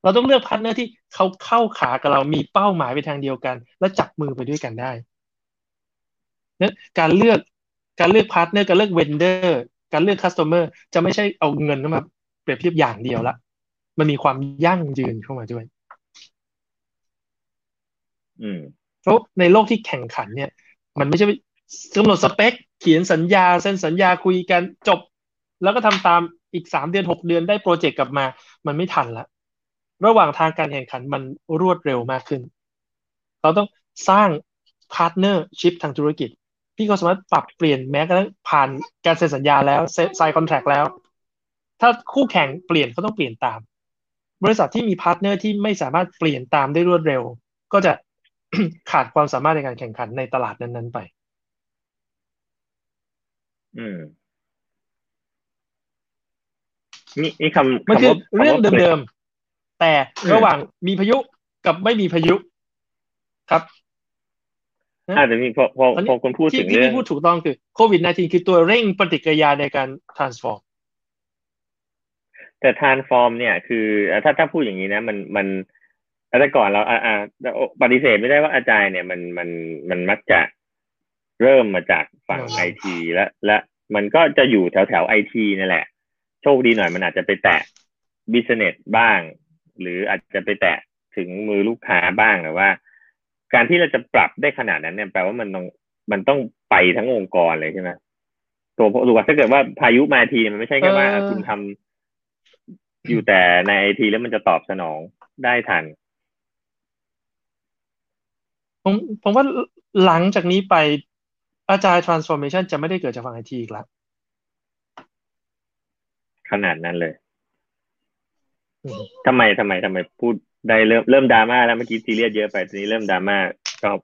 เราต้องเลือก partner ที่เขาเข้าขากับเรามีเป้าหมายไปทางเดียวกัน และจับมือไปด้วยกันได้นั้นการเลือกการเลือก partner การเลือก vendor การเลือก customer จะไม่ใช่เอาเงินมาเปรียบเทียบอย่างเดียวละ มันมีความยั่งยืนเข้ามาด้วย อืมเพราะในโลกที่แข่งขันเนี่ย มันไม่ใช่กำหนดสเปค เขียนสัญญาเซ็นสัญญาคุยกันจบ แล้วก็ทำตามอีกสามเดือนหกเดือนได้โปรเจกต์กลับมา มันไม่ทันละ ระหว่างทางการแข่งขันมันรวดเร็วมากขึ้น เราต้องสร้าง partnership ทางธุรกิจที่ก็สามารถปรับเปลี่ยนแม้กระทั่งผ่านการเซ็นสัญญาแล้ว sign contract แล้ว ถ้าคู่แข่งเปลี่ยนก็ต้องเปลี่ยนตาม บริษัทที่มี partner ที่ไม่สามารถเปลี่ยนตามได้รวดเร็ว ก็จะ ขาดความสามารถในการแข่งขันในตลาดนั้นๆไป อืมนี่นี่คำมันคือเรื่องเดิมๆแต่ระหว่างมีพายุกับไม่มีพายุ ครับอาจจะมีพอพอพอคนพูดถึงเรื่องที่พูดถูกต้องคือโควิด -19 คือตัวเร่งปฏิกิริยาในการ transform แต่ transform เนี่ย คือถ้าถ้าพูดอย่างนี้นะ มันมัน แต่ก่อนเราอ่าอ่าปฏิเสธไม่ได้ว่าอาจารย์เนี่ยมันมันมันมักจะเริ่มมาจากฝั่งไอทีและและมันก็จะอยู่แถวแถวไอทีนั่นแหละ โชคดีหน่อยมันอาจจะไปแตะบิสเนสบ้าง หรืออาจจะไปแตะถึงมือลูกค้าบ้างแต่ว่า การที่เราจะปรับได้ขนาดนั้นเนี่ยแปลว่ามันต้องมันต้องไปทั้งองค์กรเลยใช่ไหมตัวถูกว่าถ้าเกิดว่าพายุมาทีมันไม่ใช่แค่ว่าคุณทำอยู่แต่ในไอทีแล้วมันจะตอบสนองได้ทัน ผมผมว่าหลังจากนี้ไปagile transformation จะไม่ได้เกิดจากฝั่งไอทีอีกแล้วขนาดนั้นเลยอืมทำไมทำไมทำไมพูดได้เริ่มเริ่มดราม่าแล้วเมื่อกี้ซีเรียสเยอะไปทีนี้เริ่มดราม่าชอบ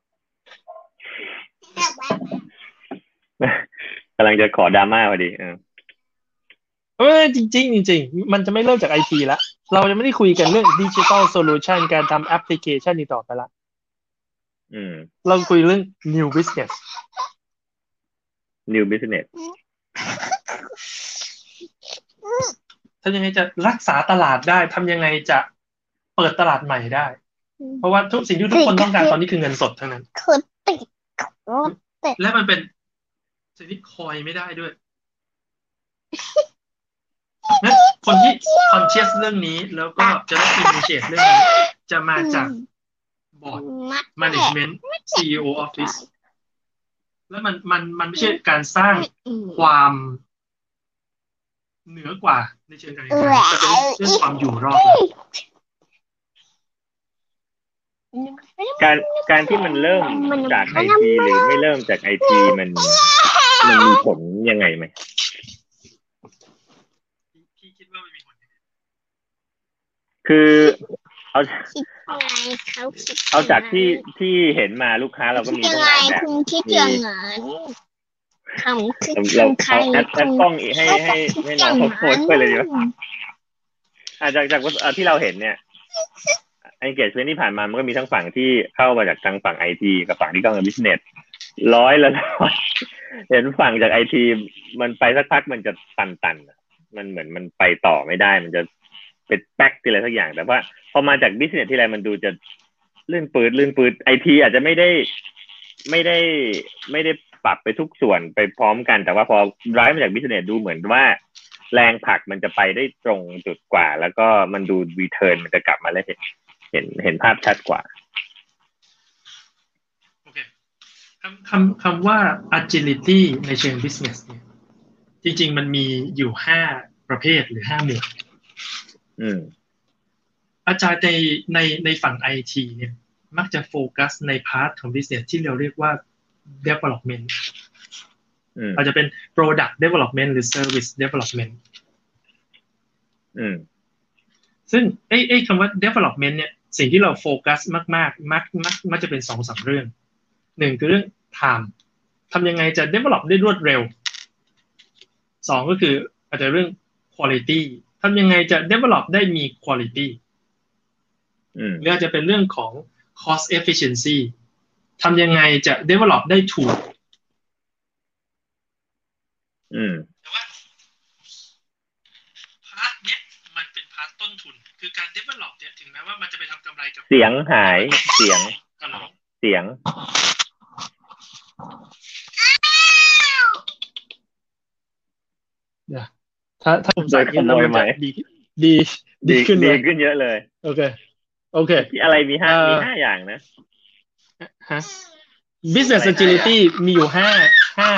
กำลังจะขอดราม่าพอดีเออเออจริงๆจริงๆมันจะไม่เริ่มจากไอทีละเราจะไม่ได้คุยกันเรื่องดิจิ t a ลโซลูชันการทำแอปพลิเคชันนี้ต่อไปละอืม เราคุยเรื่อง new business new business ทำยังไงจะรักษาตลาดได้ทำยังไงจะเปิดตลาดใหม่ได้ เพราะว่าทุกสิ่งที่ทุกคนต้องการตอนนี้คือเงินสดเท่านั้นคือติดรถและมันเป็นสิ่งที่คอยไม่ได้ด้วยนั้นคนที่คอนเชียสเรื่องนี้แล้วก็จะได้อิน i เช e เรื่องนี้จะมาจาก บอร์ดมัด management CEO office แล้วมันมันมันไม่ใช่การสร้างอืมความเหนือกว่าในเชิงการแข่งขันแต่เป็นเรื่องความอยู่รอดแล้วการการที่มันเริ่มจากไอทีหรือไม่เริ่มจากไอทีมันมันมีผลยังไงไหมพี่คิดว่ามันมีผลคือ เอาคิดยังไงเขาคิดเอาจากที่ที่เห็นมาลูกค้าเราก็คิดมียังตั้งไงหลายแบบคุณคิดยังไงคำคิดเราของใครเอาแอดแอดกล้องอีกให้ให้ให้น้องเขาโพสต์ไปเลยดีกว่าอาจากจากอ่าที่เราเห็นเนี่ย engagement ที่ผ่านมามันก็มีทั้งฝั่งที่เข้ามาจากทางฝั่งไอทีกับฝั่งที่เข้ามา business ร้อยละร้อยเห็นฝั่งจากไอทีมันไปสักพักมันจะตันตันๆอะมันเหมือนมันไปต่อไม่ได้ มันจะ เป็นแป๊กที่อะไรสักอย่าง แต่ว่าพอมาจาก business ที่ไรมันดูจะลื่นปืดลื่นปืดไอทีอาจจะไม่ได้ไม่ได้ไม่ได้ปรับไปทุกส่วนไปพร้อมกัน แต่ว่าพอ drive มาจาก business ดูเหมือนว่า แรงผลักมันจะไปได้ตรงจุดกว่า แล้วก็มันดูรีเทิร์นมันจะกลับมาแล้วเห็นเห็นเห็นภาพชัดกว่าโอเคคำคำคำว่า agility ในเชิง business เนี่ยจริง ๆ มันมีอยู่ห้าประเภทหรือห้าหมวด อืม agile ในในในฝั่ง IT เนี่ย มักจะโฟกัสใน part ของ business ที่เราเรียกว่า development อืมอาจจะเป็น product development หรือ service development อืมซึ่งไอ้ไอ้คำว่า development เนี่ย สิ่งที่เราโฟกัสมากๆ มักมักมักจะเป็นสองสามเรื่อง หนึ่งคือเรื่อง time ทำยังไงจะ develop ได้รวดเร็ว สองก็คืออาจจะเรื่อง quality ทำยังไงจะ develop ได้มี quality อืมหรืออาจจะเป็นเรื่องของ cost efficiency ทำยังไงจะ develop ได้ถูกอืมแต่ว่าพาร์ทเนี้ยมันเป็นพาร์ทต้นทุน คือการ develop เนี่ยถึงแม้ว่ามันจะไปทำกำไรกับ เสียงหายเสียงตลอดเสียง ถ้าถ้าผมใส่โดยขโมยไหมดีดีดีดีขึ้นเลดียขึ้นเยอะเลย โอเค โอเคที่อะไรมีห้าเอ่อมีห้าอย่างนะฮะ business agility มีอยู่ห้าห้า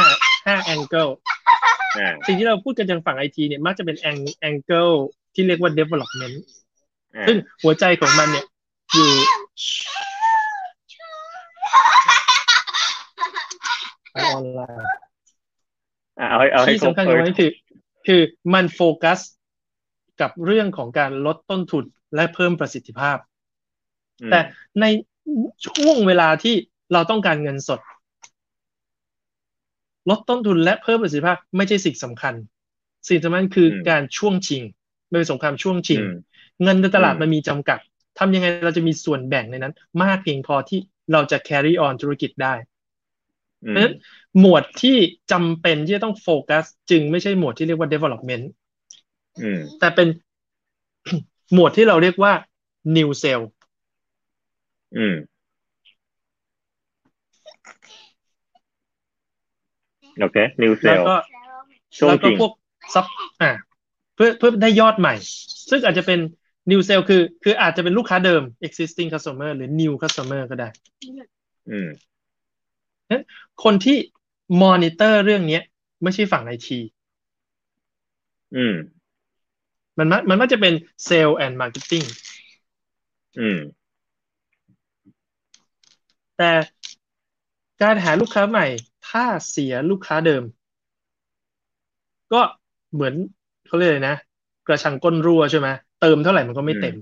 ห้า angle อ่าสิ่งที่เราพูดกันจากฝั่งไอทีเนี่ยมักจะเป็น ang- angle ที่เรียกว่า development อ่าซึ่งหัวใจของมันเนี่ย อยู่ไปออนไลน์อ่าเอาให้เอาให้ที่ครบสำคัญเกว่านั้นคือ คือมันโฟกัสกับเรื่องของการลดต้นทุนและเพิ่มประสิทธิภาพอืมแต่ในช่วงเวลาที่เราต้องการเงินสด ลดต้นทุนและเพิ่มประสิทธิภาพ ไม่ใช่สิ่งสำคัญ สิ่งสำคัญคืออมการช่วงชิงมันเป็นสงครามช่วงชิงอืมเงินในตลาดอืมมันมีจำกัดทำยังไงเราจะมีส่วนแบ่งในนั้น มากเพียงพอที่เราจะ carry on ธุรกิจได้อื เพราะฉะมนั้นหมวดที่จำเป็นที่จะต้องโฟกัส จึงไม่ใช่หมวดที่เรียกว่า development อืมแต่เป็นหมวดที่เราเรียกว่า new sale อืมโอเคนิวเซแล้วลก็ช่วงแล้วจก็ริงพวกซับอ่าเพื่อเพื่อได้ยอดใหม่ ซึ่งอาจจะเป็น new sale คือ คืออาจจะเป็นลูกค้าเดิม existing customer หรือ new customer ก็ได้ อืม คนที่มอนิเตอร์เรื่องเนี้ย ไม่ใช่ฝั่งไอทีอืม มันมักมันมักจะเป็น sale and marketing อืม แต่การหาลูกค้าใหม่ ถ้าเสียลูกค้าเดิม ก็เหมือนเขาเรียกเลยนะ กระชังก้นรั่วใช่ไหมเติมเท่าไหร่มันก็ไม่เต็ม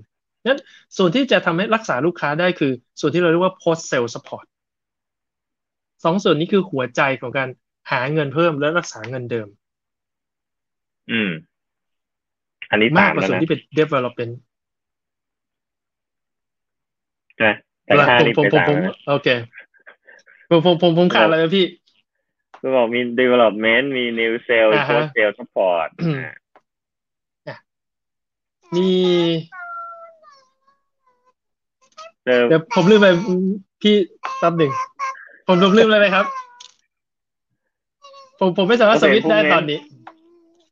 นั้นส่วนที่จะทำให้รักษาลูกค้าได้คือ ส่วนที่เราเรียกว่า post sale support สองส่วนนี้คือหัวใจของการหาเงินเพิ่มและรักษาเงินเดิม อืม อันนี้มากตามกว่าแล้วส่วนนะที่เป็น development ใช่ไหมแต่แล้วค่าผมนี่ผมไปผมตามผมแล้วโอเคผมผมผมผมขาดอะไรไหมพี่ก็บอกมี development มี new sale อ่าฮะ post sale support อืมอ่ามีเติมเดี๋ยวผมลืมไปพี่แป๊บหนึ่ง ผมผมลืมอะไรไปครับ ผมผมไม่สามารถสวิตช์ได้ตอนนี้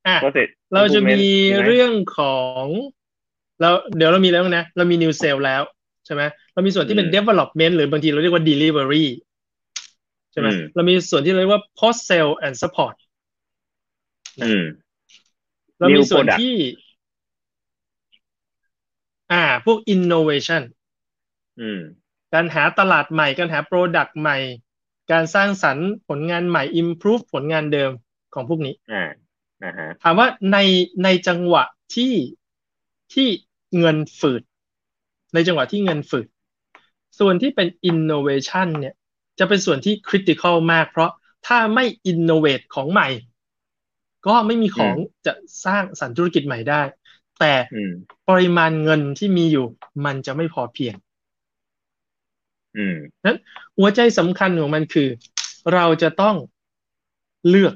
อะ process เราจะมี improvement ใช่ไหเรื่องของเราเดี๋ยวเรามีแล้วนะ เรามี new sale แล้วใช่ไหมเรามีส่วนที่เป็นอืม development หรือบางทีเราเรียกว่า delivery ใช่ไหมอืมเรามีส่วนที่เรียกว่า post sale and support อืมเรามี New ส่วน product ที่ อ่า พวก innovation อืม การหาตลาดใหม่ การหา product ใหม่ การสร้างสรรค์ผลงานใหม่ improve ผลงานเดิมของพวกนี้อ่าอ่าฮะถามว่าในในจังหวะที่ที่เงินฝืด ในจังหวะที่เงินฝืด ส่วนที่เป็น innovation เนี่ย จะเป็นส่วนที่ critical มาก เพราะถ้าไม่ innovate ของใหม่ ก็ไม่มีของจะสร้างสรรค์ธุรกิจใหม่ได้ แต่อืมปริมาณเงินที่มีอยู่มันจะไม่พอเพียง อืมนั้นหัวใจสำคัญของมันคือ เราจะต้องเลือก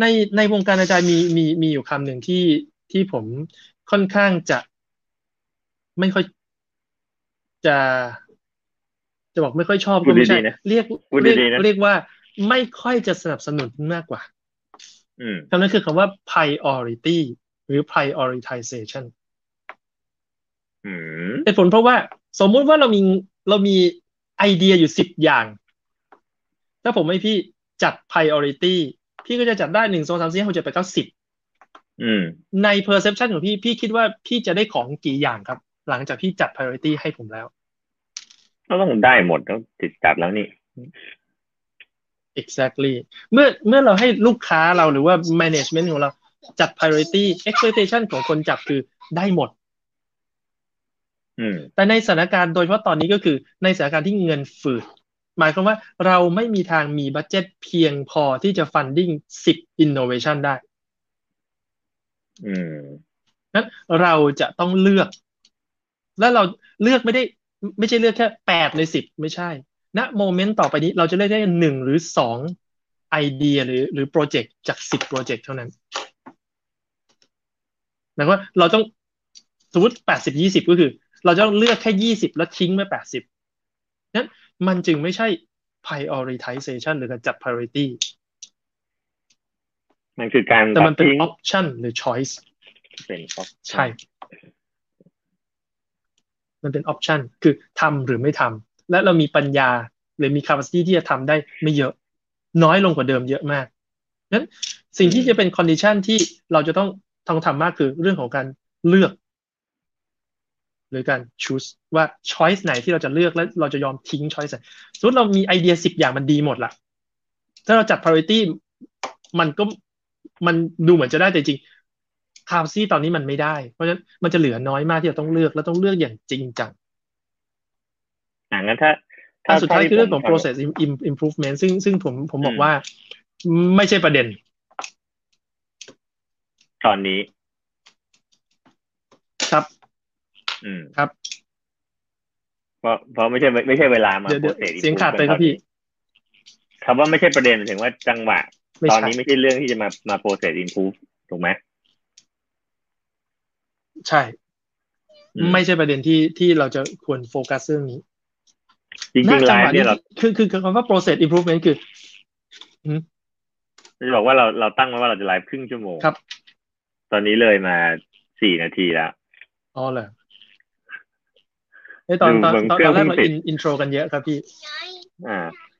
ในในวงการอาจารย์มีมีมีอยู่คำหนึ่งที่ที่ผมค่อนข้างจะไม่ค่อยจะ จะบอกไม่ค่อยชอบพูก็ดไม่ใช่ดีๆนะเรียกพูดเรียกดีๆนะเรียกว่าไม่ค่อยจะสนับสนุนมากกว่าอืมคำนั้นคือคำว่า priority หรือ prioritization อืม เหตุผลเพราะว่าสมมุติว่าเรามีเรามีไอเดียอยู่สิบอย่าง ถ้าผมให้พี่จัด priority พี่ก็จะจัดได้หนึ่งสองสามสี่ห้าหกเจ็ดแปดเก้าสิบอืมใน perception ของพี่พี่คิดว่าพี่จะได้ของกี่อย่างครับ หลังจากพี่จัด priority ให้ผมแล้วก็ต้องได้หมดต้องติดจัดแล้วนี่ exactly เมื่อเมื่อเราให้ลูกค้าเราหรือว่า management ของเราจัด priority expectation ของคนจับคือได้หมดอืม แต่ในสถานการณ์โดยเฉพาะตอนนี้ก็คือในสถานการณ์ที่เงินฝืดหมายความว่าเราไม่มีทางมีบัตเจ็ตเพียงพอที่จะ funding 10 innovation ได้อืมนั้นเราจะต้องเลือก และเราเลือกไม่ได้ ไม่ใช่เลือกแค่แปดในสิบไม่ใช่ณ moment ต่อไปนี้เราจะเลือกได้หนึ่งหรือสองไอเดียหรือหรือโปรเจกต์จากสิบโปรเจกต์เท่านั้นหมายความว่าเราต้องสมมติแปดสิบยี่สิบก็คือ เราจะต้องเลือกแค่ยี่สิบแล้วทิ้งไปแปดสิบนั้นมันจึงไม่ใช่ prioritization หรือการจัด priority มันคือการแต่มันเป็นทิ้ง option หรือ choice เป็น option ใช่ มันเป็น option คือทำหรือไม่ทำ และเรามีปัญญาหรือมี capacity ที่จะทำได้ไม่เยอะ น้อยลงกว่าเดิมเยอะมากนั้นสิ่งที่จะเป็น condition ที่เราจะต้องต้องทำมากคือเรื่องของการเลือก หรือการ choose ว่า choice ไหนที่เราจะเลือกและเราจะยอมทิ้ง choice ไหนสมมติเรามีไอเดียสิบอย่างมันดีหมดละถ้าเราจัด priority มันก็มันดูเหมือนจะได้แต่จริงคาวซี่ตอนนี้มันไม่ได้ เพราะฉะนั้นมันจะเหลือน้อยมากที่จะต้องเลือกและต้องเลือกอย่างจริงจังอ่างั้นถ้าอันสุดท้ายที่คือเรื่องของผม process im- im- improvement ซึ่งซึ่งผมผมบอกอืมว่า ไม่ใช่ประเด็น ตอนนี้ ครับ อืม ครับ เพราะเพราะไม่ใช่ไม่ใช่เวลามาเดี๋ยวเดี๋ยว process เสียงขาดไปครับพี่คำว่าไม่ใช่ประเด็นหมายถึงว่าจังหวะไม่ตอนใช่นี้ไม่ใช่เรื่องที่จะมามา process improve ถูกไหมใช่อืมไม่ใช่ประเด็นที่ที่เราจะควรโฟกัสเรื่องนี้ จริงๆณไลจัหวะฟ์เนี่ยเราคือคือคือคำว่า process improvement คือจะบอกว่าเราเราตั้งไว้ว่าเราจะไลฟ์ครึ่งชั่วโมงครับ ตอนนี้เลยมาสี่นาทีแล้วอ๋อเหรอ ไอยตอนดูตอนเหมือนตอนเครื่ตอองนแรกเราเพิ่งติอิดนอินโทรกันเยอะครับพี่ อ่า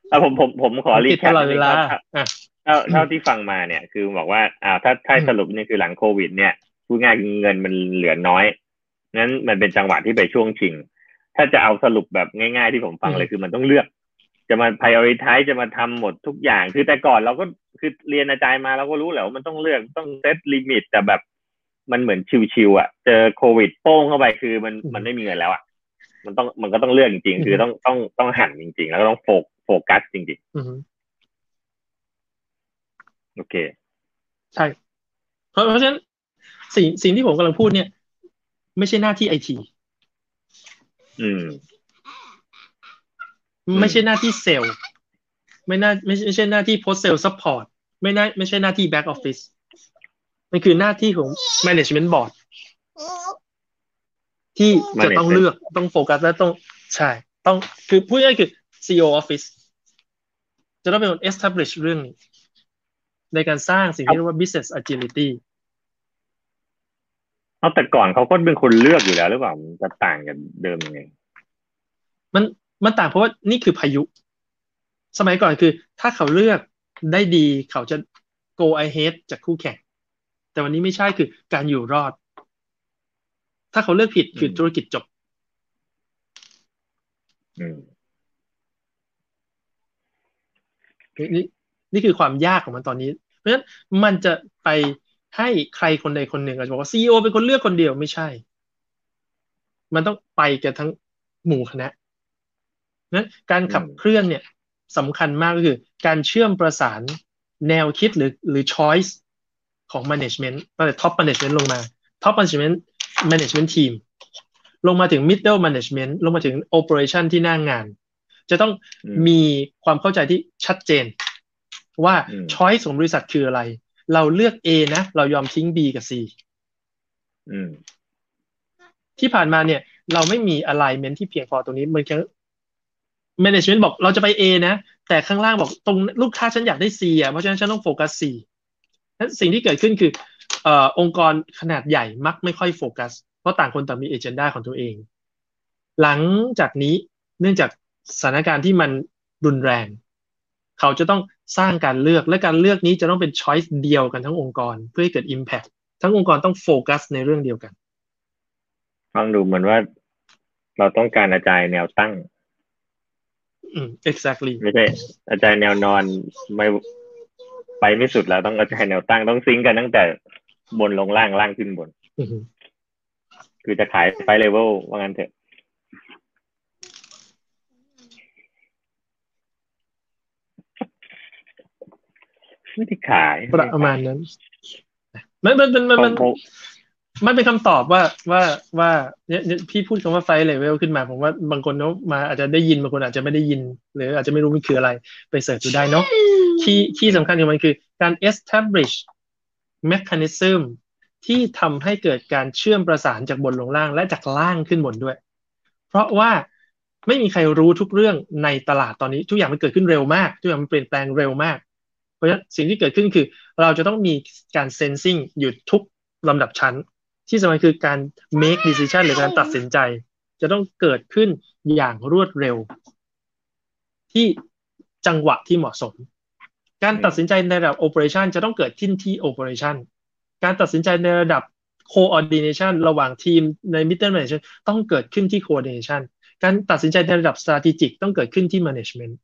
แล้วผมผมผมขอรีติดแคตปลอดเวลาเท่าอะเท่าเท่าที่ฟังมาเนี่ย คือบอกว่าอ่าถ้าถ้าอืมสรุปเนี่ยคือหลังโควิด เนี่ยพูดง่ายคือเงินมันเหลือน้อยนั้นมันเป็นจังหวะที่ไปช่วงชิง ถ้าจะเอาสรุปแบบง่าย ๆ ที่ผมฟังเลยคือมันต้องเลือก จะมา prioritize จะมาทำหมดทุกอย่าง คือแต่ก่อนเราก็คือเรียนอาจารย์มาเราก็รู้แหละว่ามันต้องเลือกต้อง set limit แต่แบบมันเหมือนชิวๆอะ เจอโควิดโป้งเข้าไปคือมันมันไม่มีเงินแล้วอะ มันต้องมันก็ต้องเลือกจริงๆ คือต้องต้องต้องหันจริง ๆ แล้วก็ต้องโฟกโฟกัสจริงอือฮึๆโอเค ใช่ เพราะเพราะฉะนั้นสิ่งสิ่งที่ผมกำลังพูดเนี่ย ไม่ใช่หน้าที่ไอทีอืมมไม่ใช่หน้าที่เซลล์ไม่น่าไม่ใช่ไม่ใช่หน้าที่ post sale support ไม่น่าไม่ใช่หน้าที่ back office มันคือหน้าที่ของ management board ที่จะต้อง Management เลือกต้องโฟกัสและต้องใช่ต้องคือพูดง่ายๆคือ CEO office จะต้องเป็นคน establish เรื่องนี้ ในการสร้างสิ่งที่เรียกว่า business agility เอาแต่ก่อนเขาก็เป็นคนเลือกอยู่แล้วหรือเปล่ามันจะต่างกันเดิมยังไงมันมันต่างเพราะว่านี่คือพายุ สมัยก่อนคือ ถ้าเขาเลือกได้ดีเขาจะ go ahead จากคู่แข่ง แต่วันนี้ไม่ใช่คือการอยู่รอด ถ้าเขาเลือกผิดคืออืมธุรกิจจบอืมนี่นี่นี่คือความยากของมันตอนนี้ เพราะฉะนั้นมันจะไปให้ใครคนใดคนหนึ่งอาจจะบอกว่าซีอเป็นคนเลือกคนเดียวไม่ใช่ มันต้องไปกันทั้งหมู่คณะนั้นการขับอืมเคลื่อนเนี่ยสำคัญมากก็คือ การเชื่อมประสานแนวคิดหรือหรือ choice ของ management ตั้งแต่ top management ลงมา top management management team ลงมาถึง middle management ลงมาถึง operation ที่หน้างงาน จะต้องอืมมีความเข้าใจที่ชัดเจน ว่าอืม choice ของบริษัทคืออะไร เราเลือก A นะ เรายอมทิ้ง B กับ C อืมที่ผ่านมาเนี่ย เราไม่มี alignment ที่เพียงพอตรงนี้มันแค่ management บอกเราจะไป A นะ แต่ข้างล่างบอกตรงลูกค้าฉันอยากได้ C อะเพราะฉะนั้นฉันต้องโฟกัส C นั้นสิ่งที่เกิดขึ้นคือ เอ่อองค์กรขนาดใหญ่มักไม่ค่อยโฟกัส เพราะต่างคนต่างมี agenda ของตัวเอง หลังจากนี้เนื่องจากสถานการณ์ที่มันรุนแรง เขาจะต้องสร้างการเลือกและการเลือกนี้จะต้องเป็น choice เดียวกันทั้งองค์กรเพื่อให้เกิด impact ทั้งองค์กรต้องโฟกัสในเรื่องเดียวกันฟังดูเหมือนว่าเราต้องการอาจารย์แนวตั้ง อืม exactly ไม่ใช่อาจารย์แนวนอนไม่ไปไม่สุดแล้วต้องอาจารย์แนวตั้งต้องซิงค์กันตั้งแต่ บนลงล่างล่างขึ้นบนอือฮึคือจะขายไฟเลเวลว่างั้นเถอะ ไม่ได้ขายประมาณนั้น มันมันมันมันมันผมมันเป็นคำตอบว่าว่าว่าเนี่ยเนี่ยพี่พูดคำว่าไฟเลเวลขึ้นมาผมว่าบางคนเขามาอาจจะได้ยินบางคนอาจจะไม่ได้ยิน หรืออาจจะไม่รู้มันคืออะไรไปเสิร์ชดูได้เนาะที่ที่สำคัญของมันคือการ establish mechanism ที่ทำให้เกิดการเชื่อมประสานจากบนลงล่างและจากล่างขึ้นบนด้วย เพราะว่าไม่มีใครรู้ทุกเรื่องในตลาดตอนนี้ ทุกอย่างมันเกิดขึ้นเร็วมาก ทุกอย่างมันเปลี่ยนแปลงเร็วมาก เพราะฉะนั้นสิ่งที่เกิดขึ้นคือ เราจะต้องมีการ sensing อยู่ทุกลำดับชั้น ที่สำคัญคือการ make decision หรือการตัดสินใจ จะต้องเกิดขึ้นอย่างรวดเร็ว ที่จังหวะที่เหมาะสม การตัดสินใจในระดับ operation จะต้องเกิดขึ้นที่ operation การตัดสินใจในระดับ coordination ระหว่างทีมใน middle management ต้องเกิดขึ้นที่ coordination การตัดสินใจในระดับ strategic ต้องเกิดขึ้นที่ management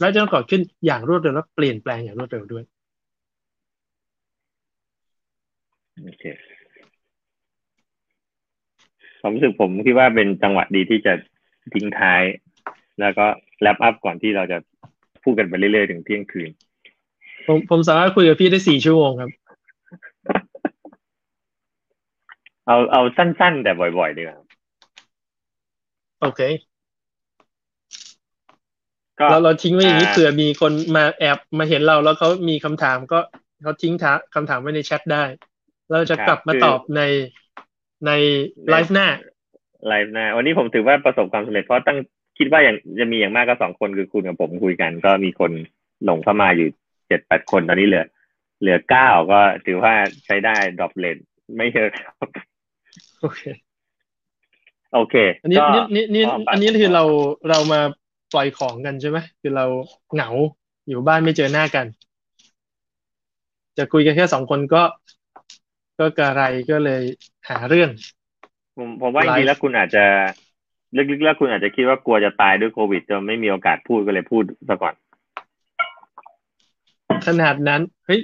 และจะต้องเกิดขึ้นอย่างรวดเร็วและเปลี่ยนแปลงอย่างรวดเร็วด้วยโอเคความรู้สึกผมคิดว่าเป็นจังหวะดีที่จะทิ้งท้าย แล้วก็แลปอัพก่อนที่เราจะ พูดกันไปเรื่อยๆถึงเที่ยงคืน ผมผมสามารถคุยกับพี่ได้สี่ชั่วโมงครับ เอาเอาสั้น ๆ แต่บ่อยๆดีกว่าโอเคก็เราเราทิ้งไว้อย่างนี้อ่าเผื่อมีคนมาแอบมาเห็นเราแล้วเขามีคำถามก็เขาทิ้งถามคำถามไว้ในแชทได้ เราจะกลับมาตอบในในไลฟ์หน้าไลฟ์หน้า วันนี้ผมถือว่าประสบความสำเร็จเพราะตั้ง คิดว่าอย่างจะมีอย่างมากก็สองคนคือคุณกับผมคุยกัน ก็มีคนหลงเข้ามาอยู่เจ็ดแปดคนตอนนี้เหลือ เหลือเก้าก็ถือว่าใช้ได้ drop เลยไม่เยอะครับโอเคโอเค อันนี้ก็นี่นี่นี่ก็ไปอันนี้คือเราเรามาปล่อยของกันใช่ไหมคือเราเหงาอยู่บ้านไม่เจอหน้ากัน จะคุยกันแค่สองคนก็ ก็กระไรก็เลยหาเรื่อง ผมผมว่าจไลฟ์ริงๆแล้วคุณอาจจะ ลึกๆแล้วคุณอาจจะคิดว่ากลัวจะตายด้วยโควิดจนไม่มีโอกาสพูดก็เลยพูดซะก่อน ขนาดนั้น เฮ้ย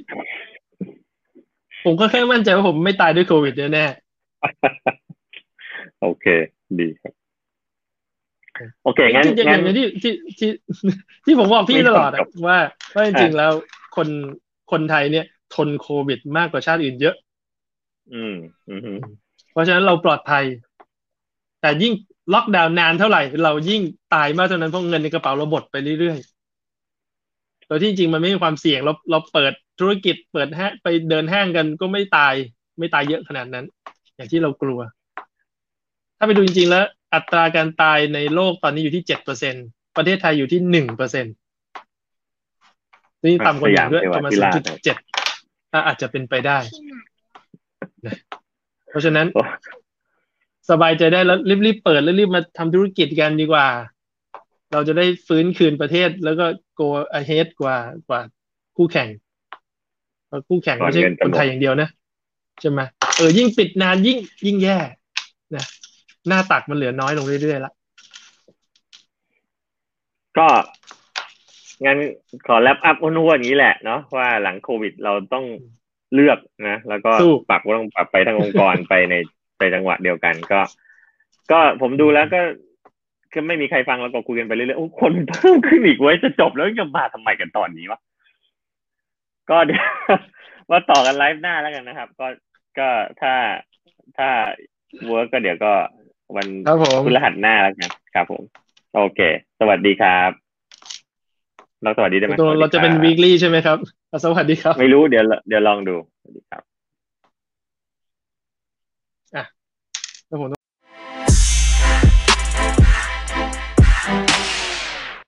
ผมก็แค่มั่นใจว่าผมไม่ตายด้วยโควิดแน่โอเค ดีครับ โอเคๆงั้นที่องั้ย่านงที่ที่ที่ที่ผมบอกพี่ไม่ตต้องลอดจอะบว่าว่าจริงอะๆแล้วคนคนไทยเนี่ย ทนโควิดมากกว่าชาติอื่นเยอะ อืม อืมเพราะฉะนั้นเราปลอดภัย แต่ยิ่งล็อกดาวน์นานเท่าไหร่ เรายิ่งตายมากเท่านั้นเพราะเงินในกระเป๋าเราหมดไปเรื่อยๆโดยที่จริงมันไม่มีความเสี่ยงเราเราเปิดธุรกิจเปิดห้างไปเดินห้างกันก็ไม่ตาย ไม่ตายเยอะขนาดนั้น อย่างที่เรากลัว ถ้าไปดูจริงๆแล้ว อัตราการตายในโลกตอนนี้อยู่ที่เจ็ดเปอร์เซ็นประเทศไทยอยู่ที่หนึ่งเปอร์เซ็นนี่ต่ำกว่าหนึ่งด้วยประมาณสศูนยามย์จุดเจ็ดอาจจะเป็นไปได้ที่ไหนเพราะฉะนั้นโอ้ สบายใจได้แล้วรีบๆเปิดแล้วรีบมาทำธุรกิจกันดีกว่า เราจะได้ฟื้นคืนประเทศแล้วก็ go ahead กว่ากว่าคู่แข่งเพราะคู่แข่งไม่ใช่ก่อนเงินจะคนหมดไทยอย่างเดียวนะใช่ไหมเออยิ่งปิดนานยิ่งยิ่งแย่นะหน้าตักมันเหลือน้อยลงเรื่อยๆละก็งั้นขอแลปอัพอ้วนๆอย่างนี้แหละเนาะว่าหลังโควิดเราต้องเลือกนะ แล้วก็ปรับก็ต้องปรับไปทั้งองค์กรไปใน ไปจังหวะเดียวกันก็ ก็ผมดูแล้วก็ก็ไม่มีใครฟังแล้วก็คุยกันไปเรื่อยๆโอ้คนเพิ่มขึ้นอีกเว้ยจะจบแล้วจะมาทำไมกันตอนนี้วะก็เดี๋ยวว่าต่อกันไลฟ์หน้าแล้วกันนะครับ ก็ก็ถ้าถ้าเวิร์กก็เดี๋ยวก็วันครับผมพฤหัสหน้าแล้วกันครับผม โอเค สวัสดีครับ เราสวัสดีได้ไหมตกลงเราจะเป็นสวัสดี weekly ใช่ไหมครับอะสวัสดีครับ ไม่รู้เดี๋ยวเดี๋ยวลองดูสวัสดีครับ